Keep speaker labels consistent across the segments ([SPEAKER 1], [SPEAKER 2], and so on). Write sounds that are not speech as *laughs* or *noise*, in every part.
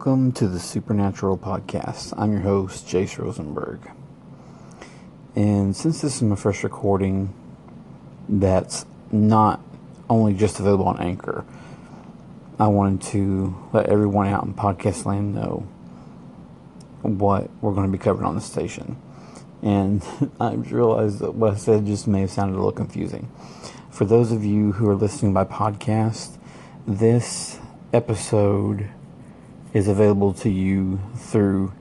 [SPEAKER 1] Welcome to the Supernatural Podcast. I'm your host, Jace Rosenberg. And since this is my first recording that's not only just available on Anchor, I wanted to let everyone out in podcast land know what we're going to be covering on the station. And *laughs* I realized that what I said just may have sounded a little confusing. For those of you who are listening by podcast, this episode is available to you through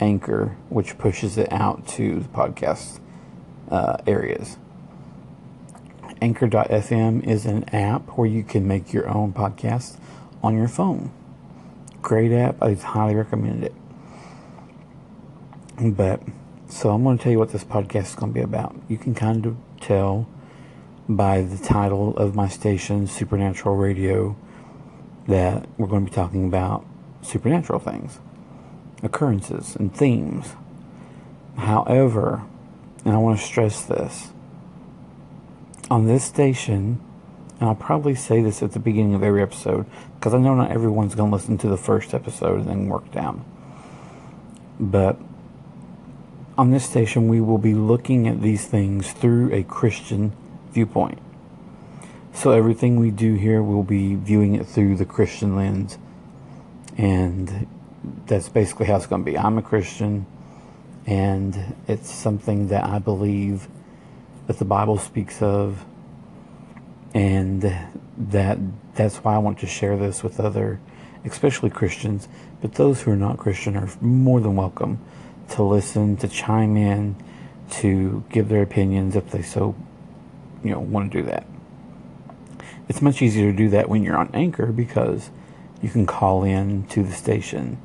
[SPEAKER 1] Anchor, which pushes it out to the podcast uh, areas. Anchor.fm is an app where you can make your own podcast on your phone. Great app. I highly recommend it. But, so I'm going to tell you what this podcast is going to be about. You can kind of tell by the title of my station, Supernatural Radio, that we're going to be talking about supernatural things, occurrences, and themes. However, and I want to stress this, on this station, and I'll probably say this at the beginning of every episode, because I know not everyone's going to listen to the first episode and then work down. But on this station, we will be looking at these things through a Christian viewpoint. So everything we do here, we'll be viewing it through the Christian lens and that's basically how it's going to be. I'm a Christian, and it's something that I believe that the Bible speaks of, and that that's why I want to share this with other, especially Christians, but those who are not Christian are more than welcome to listen, to chime in, to give their opinions if they so, you know, want to do that. It's much easier to do that when you're on Anchor because you can call in to the station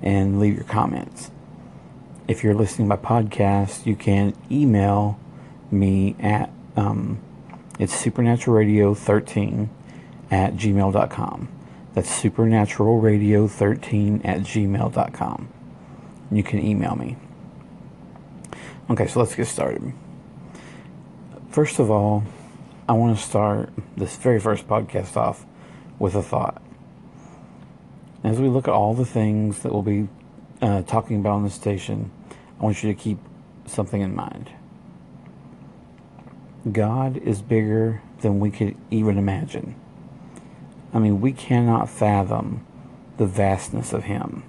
[SPEAKER 1] and leave your comments. If you're listening by podcast, you can email me at um, it's supernaturalradio13 at gmail.com. That's supernaturalradio13 at gmail.com. You can email me. Okay, so let's get started. First of all, I want to start this very first podcast off with a thought. As we look at all the things that we'll be uh, talking about on the station, I want you to keep something in mind. God is bigger than we could even imagine. I mean, we cannot fathom the vastness of Him.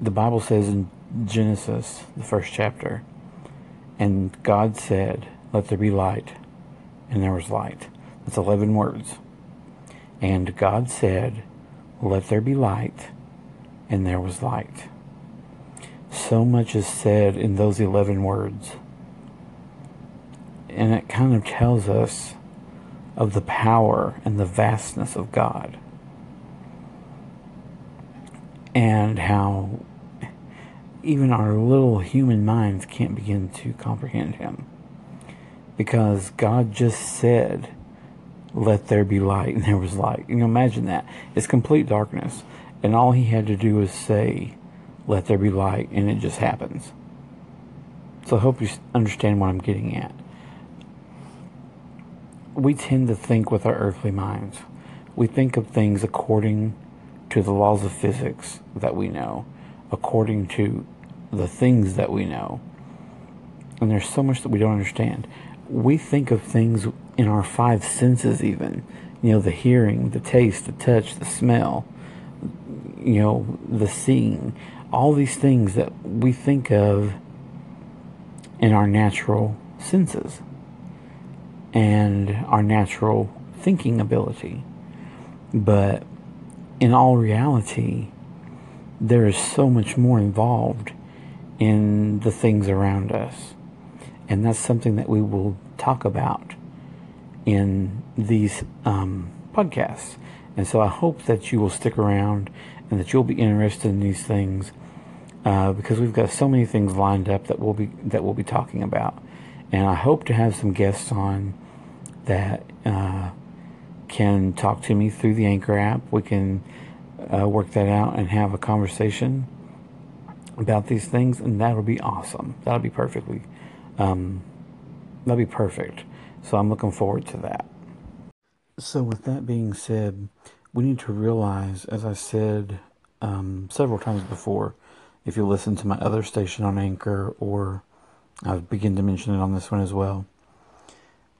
[SPEAKER 1] The Bible says in Genesis, the first chapter, and God said, Let there be light, and there was light. That's 11 words. And God said, let there be light, and there was light. So much is said in those 11 words. And it kind of tells us of the power and the vastness of God. And how even our little human minds can't begin to comprehend Him. Because God just said, let there be light, and there was light. You know, imagine that. It's complete darkness. And all he had to do was say, let there be light, and it just happens. So I hope you understand what I'm getting at. We tend to think with our earthly minds. We think of things according to the laws of physics that we know, according to the things that we know. And there's so much that we don't understand. We think of things in our five senses even. You know the hearing the taste the touch the smell you know the seeing. All these things that we think of in our natural senses and our natural thinking ability. But in all reality there is so much more involved in the things around us. And that's something that we will talk about in these um, podcasts. And so I hope that you will stick around and that you'll be interested in these things uh, because we've got so many things lined up that we'll be that we'll be talking about. And I hope to have some guests on that uh, can talk to me through the Anchor app. We can uh, work that out and have a conversation about these things, and that'll be awesome. That'll be perfectly. Um, that'll be perfect. So I'm looking forward to that. So, with that being said, we need to realize, as I said um, several times before. If you listen to my other station on Anchor, or I've begun to mention it on this one as well,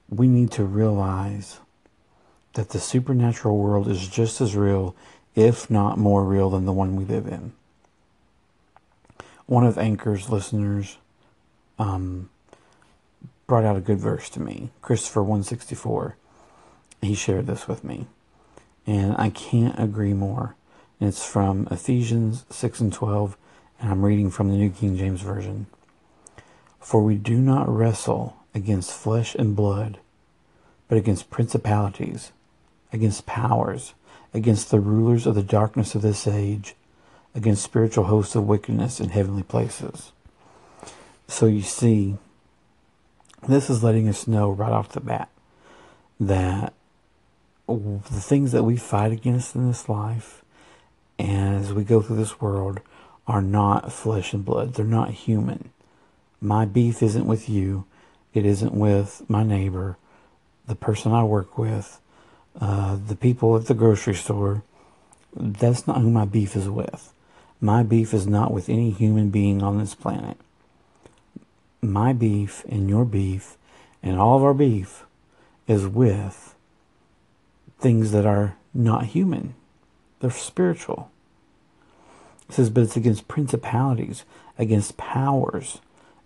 [SPEAKER 1] we need to realize that the supernatural world is just as real, if not more real, than the one we live in. One of Anchor's listeners um, brought out a good verse to me, Christopher 164. He shared this with me, and I can't agree more. it's from Ephesians 6 and 12, and I'm reading from the New King James Version. For we do not wrestle against flesh and blood, but against principalities against powers, against the rulers of the darkness of this age, against spiritual hosts of wickedness in heavenly places. So you see, this is letting us know right off the bat that the things that we fight against in this life as we go through this world are not flesh and blood. They're not human. My beef isn't with you. It isn't with my neighbor, the person I work with, uh, the people at the grocery store, that's not who my beef is with. My beef is not with any human being on this planet. My beef and your beef and all of our beef is with things that are not human. They're spiritual. It says, but it's against principalities, against powers,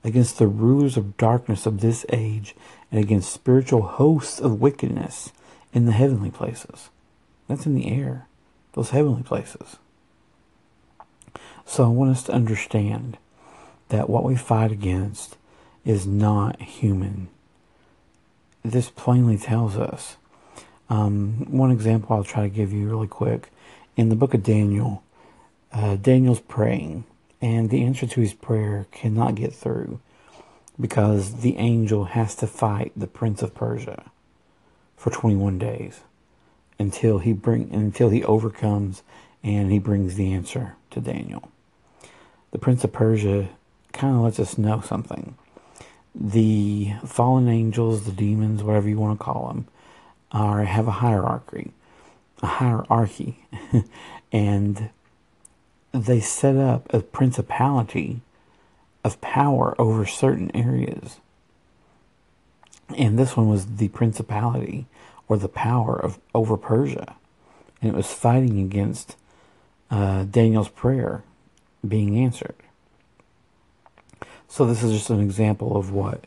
[SPEAKER 1] against the rulers of darkness of this age, and against spiritual hosts of wickedness in the heavenly places. That's in the air, those heavenly places. So I want us to understand that what we fight against is not human. This plainly tells us. Um, one example I'll try to give you really quick. In the book of Daniel, uh, Daniel's praying, and the answer to his prayer cannot get through because the angel has to fight the prince of Persia for 21 days until he bring until he overcomes and he brings the answer to Daniel. The Prince of Persia kind of lets us know something. The fallen angels, the demons, whatever you want to call them, are have a hierarchy, a hierarchy, *laughs* and they set up a principality of power over certain areas. And this one was the principality or the power of over Persia. And it was fighting against uh, Daniel's prayer being answered. So this is just an example of what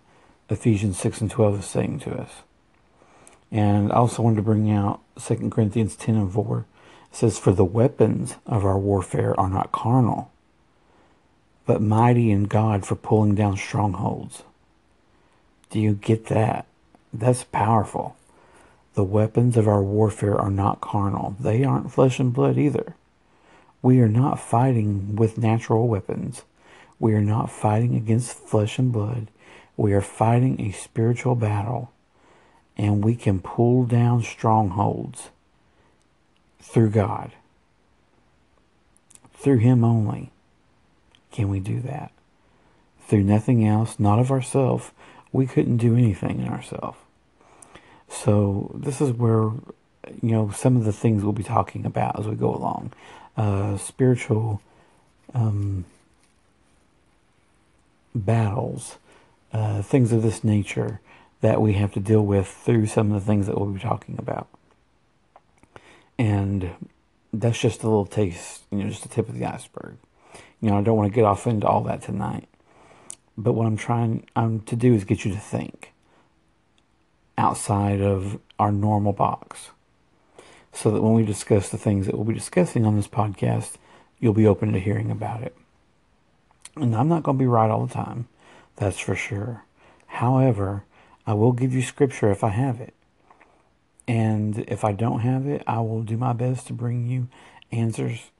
[SPEAKER 1] Ephesians 6 and 12 is saying to us. And I also wanted to bring out 2 Corinthians 10 and 4. It says, For the weapons of our warfare are not carnal, but mighty in God for pulling down strongholds. Do you get that? That's powerful. The weapons of our warfare are not carnal. They aren't flesh and blood either. We are not fighting with natural weapons. We are not fighting against flesh and blood. We are fighting a spiritual battle. And we can pull down strongholds through God. Through Him only can we do that. Through nothing else, not of ourselves, we couldn't do anything in ourselves. So this is where you know some of the things we'll be talking about as we go along, uh, spiritual um, battles, uh, things of this nature that we have to deal with through some of the things that we'll be talking about. And that's just a little taste, you know, just the tip of the iceberg. You know, I don't want to get off into all that tonight. But what I'm trying um, to do is get you to think outside of our normal box. So that when we discuss the things that we'll be discussing on this podcast, you'll be open to hearing about it. And I'm not going to be right all the time, that's for sure. However, I will give you scripture if I have it. And if I don't have it, I will do my best to bring you answers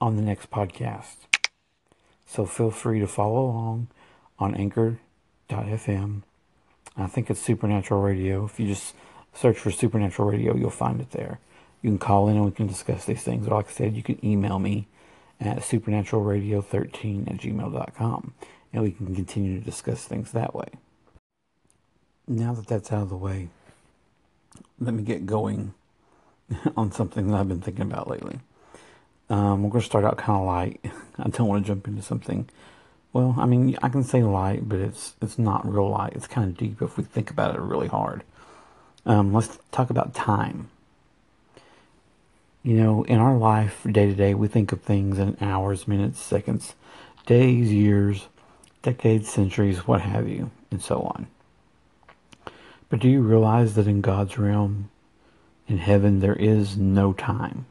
[SPEAKER 1] on the next podcast. So feel free to follow along on anchor.fm. I think it's Supernatural Radio. If you just search for Supernatural Radio, you'll find it there. You can call in and we can discuss these things. Or like I said, you can email me at supernaturalradio13 at gmail.com and we can continue to discuss things that way. Now that that's out of the way, let me get going *laughs* on something that I've been thinking about lately. Um, we're going to start out kind of light. *laughs* I don't want to jump into something. Well, I mean, I can say light, but it's it's not real light. It's kind of deep if we think about it really hard. Um, let's talk about time. You know, in our life, day to day, we think of things in hours, minutes, seconds, days, years, decades, centuries, what have you, and so on. But do you realize that in God's realm, in heaven, there is no time?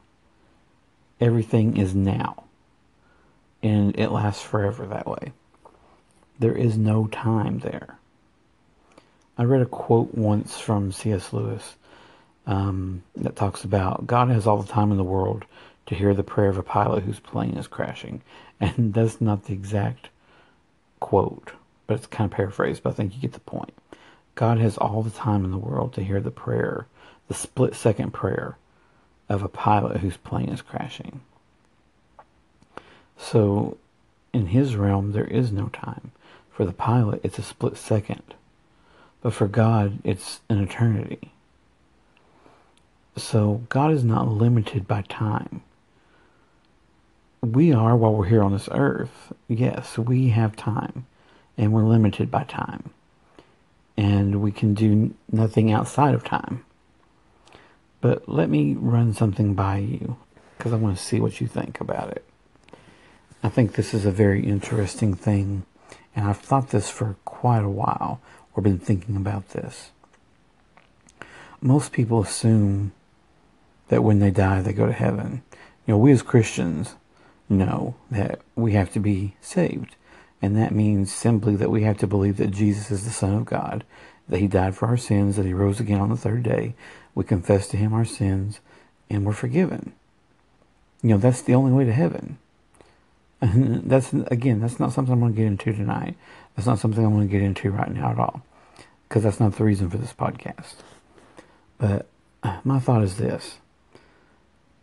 [SPEAKER 1] Everything is now. And it lasts forever that way. There is no time there. I read a quote once from C.S. Lewis um, that talks about God has all the time in the world to hear the prayer of a pilot whose plane is crashing. And *laughs* that's not the exact quote, but it's kind of paraphrased, but I think you get the point. God has all the time in the world to hear the prayer, the split second prayer of a pilot whose plane is crashing. So, in his realm, there is no time. For the pilot, it's a split second. But for God, it's an eternity. So, God is not limited by time. We are while we're here on this earth. Yes, we have time. And we're limited by time. And we can do nothing outside of time. But let me run something by you because I want to see what you think about it. I think this is a very interesting thing, and I've thought this for quite a while, or been thinking about this. Most people assume that when they die, they go to heaven. You know, we as Christians know that we have to be saved, and that means simply that we have to believe that Jesus is the Son of God, that He died for our sins, that He rose again on the third day, we confess to him our sins, and we're forgiven. You know, that's the only way to heaven. And *laughs* that's, again, that's not something I'm going to get into tonight. That's not something I'm going to get into right now at all. Because that's not the reason for this podcast. But my thought is this.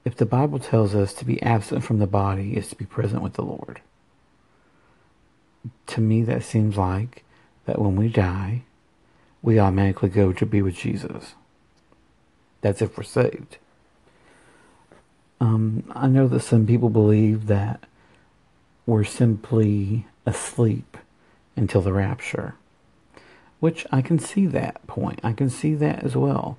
[SPEAKER 1] If the Bible tells us to be absent from the body is to be present with the Lord, to me that seems like that when we die, we automatically go to be with Jesus. That's if we're saved. Um, I know that some people believe that we're simply asleep until the rapture, which I can see that point. I can see that as well.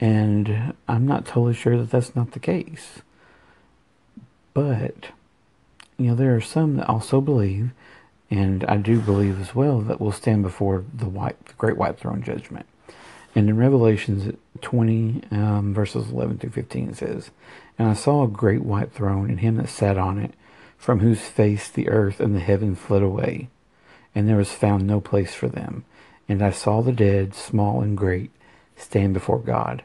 [SPEAKER 1] And I'm not totally sure that that's not the case. But, you know, there are some that also believe, and I do believe as well, that we'll stand before the white, the great white throne judgment. And in Revelations 20, um, verses 11 through 15, it says, And I saw a great white throne, and him that sat on it, from whose face the earth and the heaven fled away, and there was found no place for them. And I saw the dead, small and great, stand before God,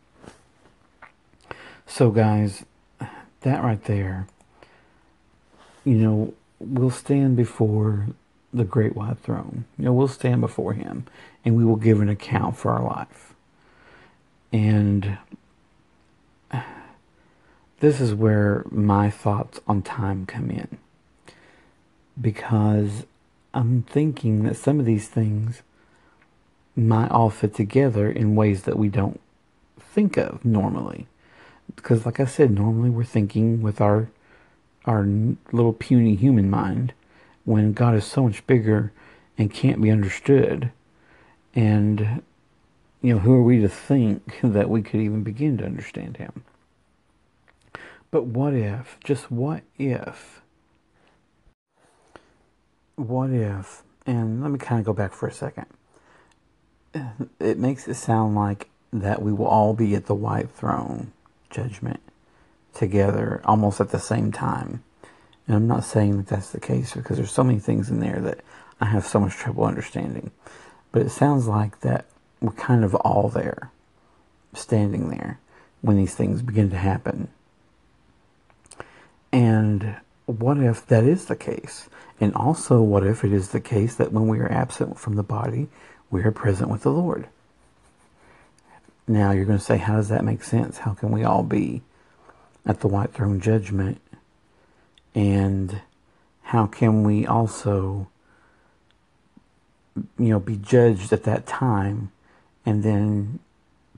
[SPEAKER 1] So, guys, that right there, you know, we'll stand before the great white throne. You know, we'll stand before him and we will give an account for our life. And this is where my thoughts on time come in. Because I'm thinking that some of these things might all fit together in ways that we don't think of normally. Because, like I said, normally we're thinking with our our little puny human mind when God is so much bigger and can't be understood. And, you know, who are we to think *laughs* that we could even begin to understand Him? But what if, just what if, what if, and let me kind of go back for a second. It makes it sound like that we will all be at the white throne judgment together almost at the same time. And I'm not saying that that's the case because there's so many things in there that I have so much trouble understanding. But it sounds like that we're kind of all there, standing there when these things begin to happen. And what if that is the case? And also, what if it is the case that when we are absent from the body, we are present with the Lord? Now, you're going to say, how does that make sense? How can we all be at the white throne judgment? And how can we also, you know, be judged at that time and then,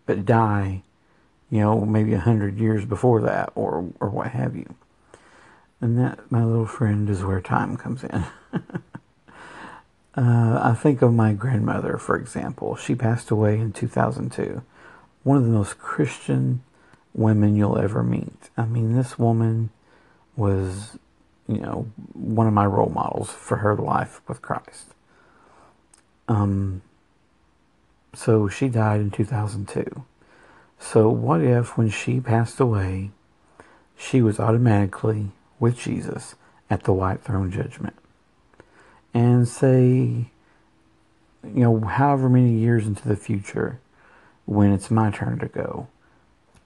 [SPEAKER 1] but die, you know, maybe a hundred years before that or, or what have you? And that, my little friend, is where time comes in. *laughs* uh, I think of my grandmother, for example. She passed away in 2002. One of the most Christian women you'll ever meet. I mean, this woman was, you know, one of my role models for her life with Christ. Um, so she died in 2002. So what if when she passed away, she was automatically with Jesus at the white throne judgment. And say, you know, however many years into the future, when it's my turn to go,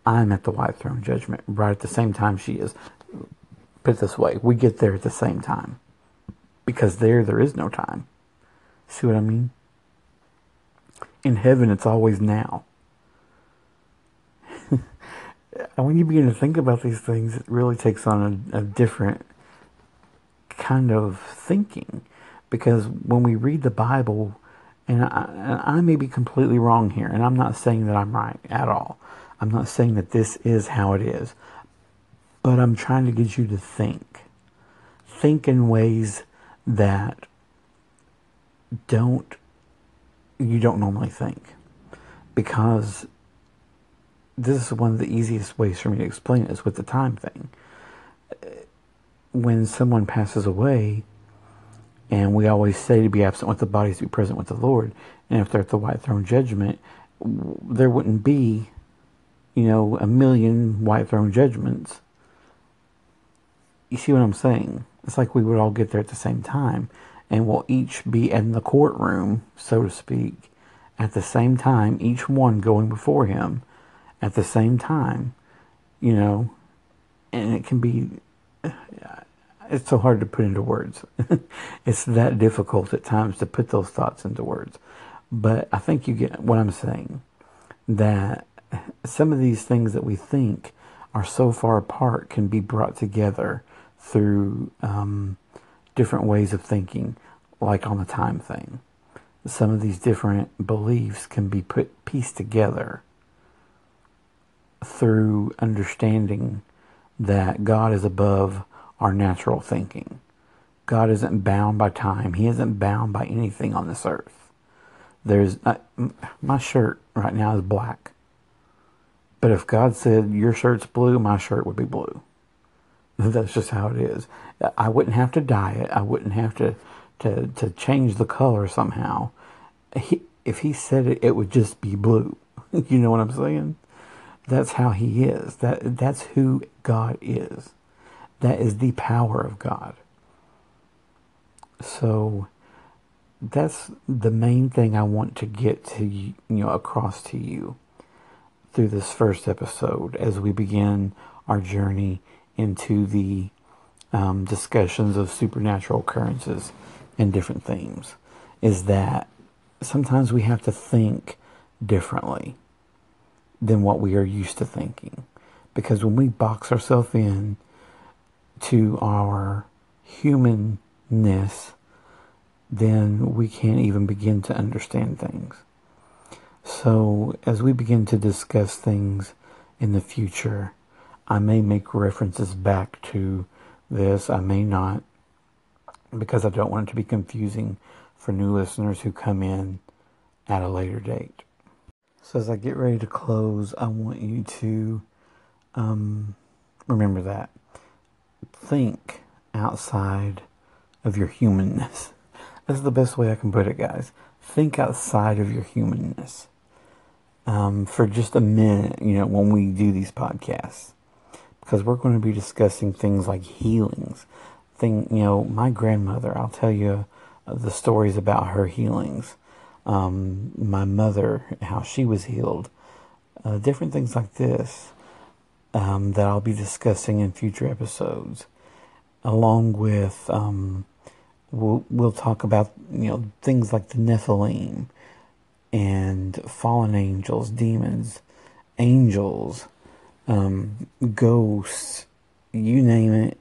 [SPEAKER 1] I'm at the white throne judgment right at the same time she is. Put it this way, we get there at the same time. Because there, there is no time. See what I mean? In heaven, it's always now. *laughs* When you begin to think about these things, it really takes on a, a different kind of thinking. Because when we read the Bible, and I, I, may be completely wrong here, and I'm not saying that I'm right at all. I'm not saying that this is how it is. But I'm trying to get you to think. Think in ways that don't you don't normally think. Because this is one of the easiest ways for me to explain it is with the time thing. When someone passes away, and we always say to be absent with the body is to be present with the Lord, and if they're at the white throne judgment, there wouldn't be, you know, a million white throne judgments. You see what I'm saying? It's like we would all get there at the same time, and we'll each be in the courtroom, so to speak, at the same time, each one going before him at the same time, you know, and it can be, it's so hard to put into words. *laughs* it's that difficult at times to put those thoughts into words. But I think you get what I'm saying. That some of these things that we think are so far apart can be brought together through um, different ways of thinking, like on the time thing. Some of these different beliefs can be put pieced together through understanding that God is above our natural thinking. God isn't bound by time. He isn't bound by anything on this earth. There's uh, my shirt right now is black. But if God said your shirt's blue, my shirt would be blue. *laughs* That's just how it is. I wouldn't have to dye it. I wouldn't have to to to change the color somehow. He, if he said it, it would just be blue. *laughs* you know what I'm saying? That's how he is. That that's who God is. That is the power of God. So that's the main thing I want to get to you, know across to you through this first episode as we begin our journey into the um, discussions of supernatural occurrences and different themes is that sometimes we have to think differently than what we are used to thinking. Because when we box ourselves in to our humanness, then we can't even begin to understand things. So, as we begin to discuss things in the future, I may make references back to this, I may not, because I don't want it to be confusing for new listeners who come in at a later date. So as I get ready to close, I want you to um, remember that. Think outside of your humanness. That's the best way I can put it, guys. Think outside of your humanness. Um, for just a minute, you know, when we do these podcasts. Because we're going to be discussing things like healings. Thing, you know, my grandmother, I'll tell you the stories about her healings um, my mother, how she was healed, uh, different things like this um, that I'll be discussing in future episodes. along with um, we'll we'll talk about you know things like the Nephilim and fallen angels, demons, angels, um, ghosts, you name it.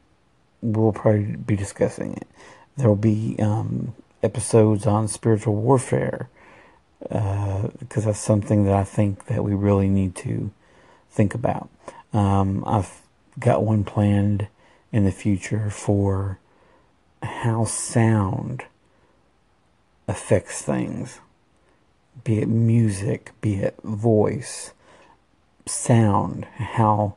[SPEAKER 1] We'll probably be discussing it. There will be um, episodes on spiritual warfare because uh, that's something that I think that we really need to think about. Um, I've got one planned in the future for how sound affects things, be it music, be it voice, sound, how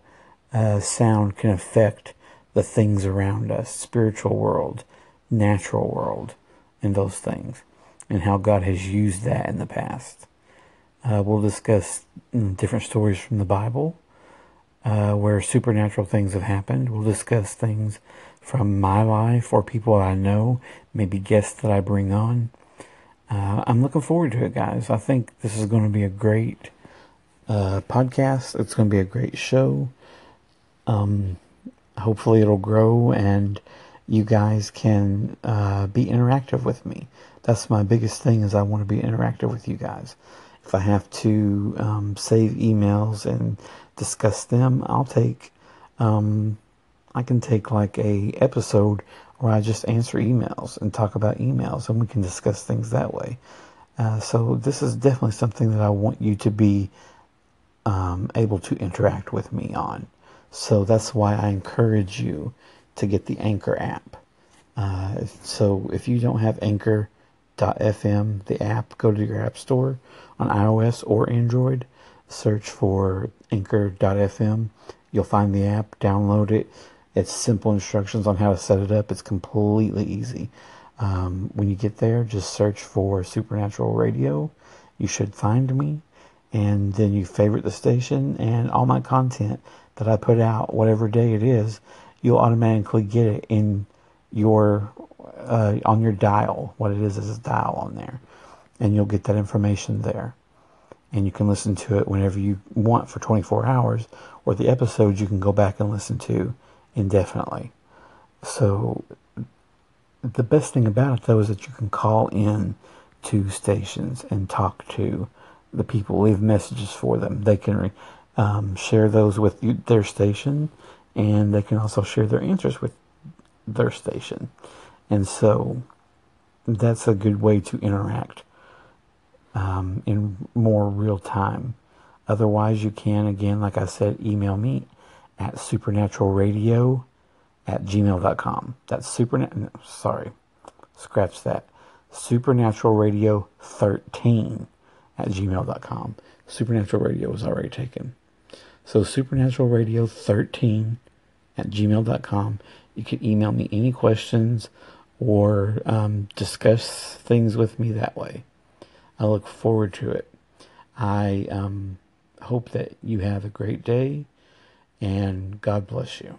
[SPEAKER 1] uh, sound can affect the things around us, spiritual world, natural world, and those things, and how God has used that in the past. Uh, we'll discuss mm, different stories from the Bible uh, where supernatural things have happened. We'll discuss things from my life or people I know, maybe guests that I bring on. Uh, I'm looking forward to it, guys. I think this is going to be a great uh, podcast. It's going to be a great show. Um, hopefully, it'll grow and you guys can uh, be interactive with me. That's my biggest thing is I want to be interactive with you guys. If I have to um, save emails and discuss them, I'll take. Um, I can take like a episode where I just answer emails and talk about emails, and we can discuss things that way. Uh, so this is definitely something that I want you to be um, able to interact with me on. So that's why I encourage you to get the Anchor app. Uh, so if you don't have Anchor.fm, the app, go to your app store on iOS or Android search for anchor.fm. You'll find the app, download it. It's simple instructions on how to set it up. It's completely easy. Um, when you get there, just search for Supernatural Radio. You should find me. And then you favorite the station and all my content that I put out, whatever day it is, you'll automatically get it in your uh, on your dial. What it is is a dial on there, and you'll get that information there and you can listen to it whenever you want for 24 hours, or the episodes you can go back and listen to indefinitely. So, the best thing about it though is that you can call in to stations and talk to the people, leave messages for them. They can um, share those with their station, and they can also share their answers with their station. And so, that's a good way to interact um, in more real time. Otherwise, you can, again, like I said, email me at supernaturalradio at gmail.com. That's super, sorry, scratch that. Supernaturalradio13 at gmail.com. Supernatural Radio was already taken. So, supernaturalradio13 at gmail.com. You can email me any questions or um, discuss things with me that way. I look forward to it. I um, hope that you have a great day and God bless you.